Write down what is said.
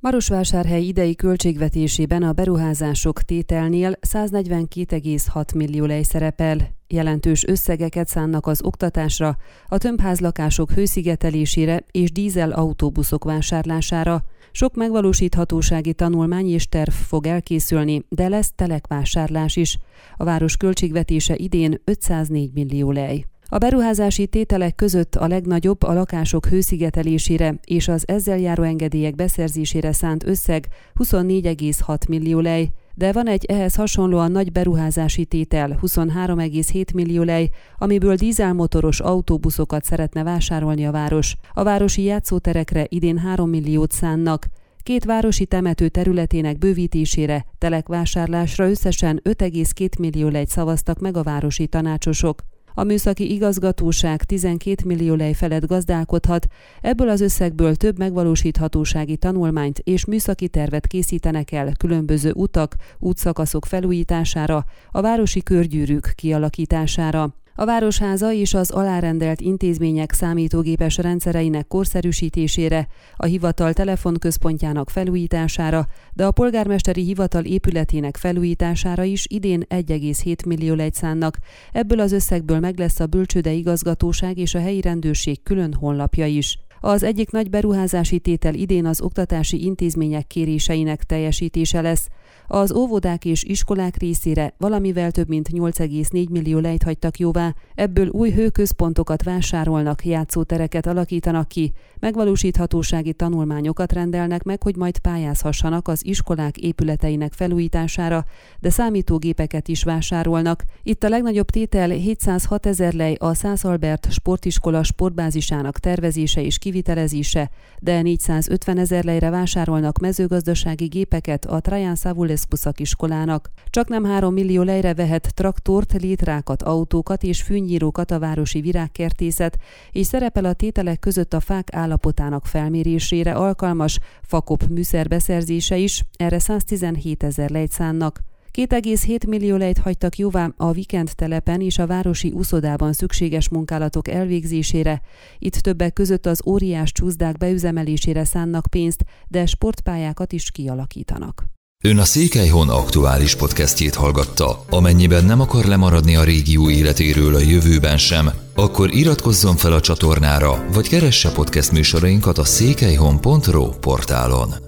Marosvásárhely idei költségvetésében a beruházások tételnél 142,6 millió lej szerepel. Jelentős összegeket szánnak az oktatásra, a tömbházlakások hőszigetelésére és dízel autóbuszok vásárlására. Sok megvalósíthatósági tanulmány és terv fog elkészülni, de lesz telekvásárlás is. A város költségvetése idén 504 millió lej. A beruházási tételek között a legnagyobb a lakások hőszigetelésére és az ezzel járó engedélyek beszerzésére szánt összeg 24,6 millió lej, de van egy ehhez hasonlóan nagy beruházási tétel, 23,7 millió lej, amiből dízelmotoros autóbuszokat szeretne vásárolni a város. A városi játszóterekre idén 3 milliót szánnak, Két városi temető területének bővítésére, telekvásárlásra összesen 5,2 millió lejt szavaztak meg a városi tanácsosok. A műszaki igazgatóság 12 millió lej felett gazdálkodhat, ebből az összegből több megvalósíthatósági tanulmányt és műszaki tervet készítenek el különböző utak, útszakaszok felújítására, a városi körgyűrűk kialakítására. A Városháza és az alárendelt intézmények számítógépes rendszereinek korszerűsítésére, a hivatal telefonközpontjának felújítására, de a polgármesteri hivatal épületének felújítására is idén 1,7 millió legy szánnak. Ebből az összegből meg lesz a bölcsőde igazgatóság és a helyi rendőrség külön honlapja is. Az egyik nagy beruházási tétel idén az oktatási intézmények kéréseinek teljesítése lesz. Az óvodák és iskolák részére valamivel több mint 8,4 millió lejt hagytak jóvá, ebből új hőközpontokat vásárolnak, játszótereket alakítanak ki, megvalósíthatósági tanulmányokat rendelnek meg, hogy majd pályázhassanak az iskolák épületeinek felújítására, de számítógépeket is vásárolnak. Itt a legnagyobb tétel 706 ezer lej a Szász Albert sportiskola sportbázisának tervezése és kivitelezése, de 450 ezer lejre vásárolnak mezőgazdasági gépeket a Trajan Savulescu szakiskolának. Csak nem 3 millió lejre vehet traktort, létrákat, autókat és fűnyírókat a városi virágkertészet, és szerepel a tételek között a fák állapotának felmérésére alkalmas fakop műszer beszerzése is, erre 117 ezer lejt szánnak. 2,7 millió lejt hagytak jóvá a Vikend telepen és a városi úszodában szükséges munkálatok elvégzésére. Itt többek között az óriás csúszdák beüzemelésére szánnak pénzt, de sportpályákat is kialakítanak. Ön a Székelyhon aktuális podcastjét hallgatta. Amennyiben nem akar lemaradni a régió életéről a jövőben sem, akkor iratkozzon fel a csatornára, vagy keresse podcast műsorainkat a székelyhon.pro portálon.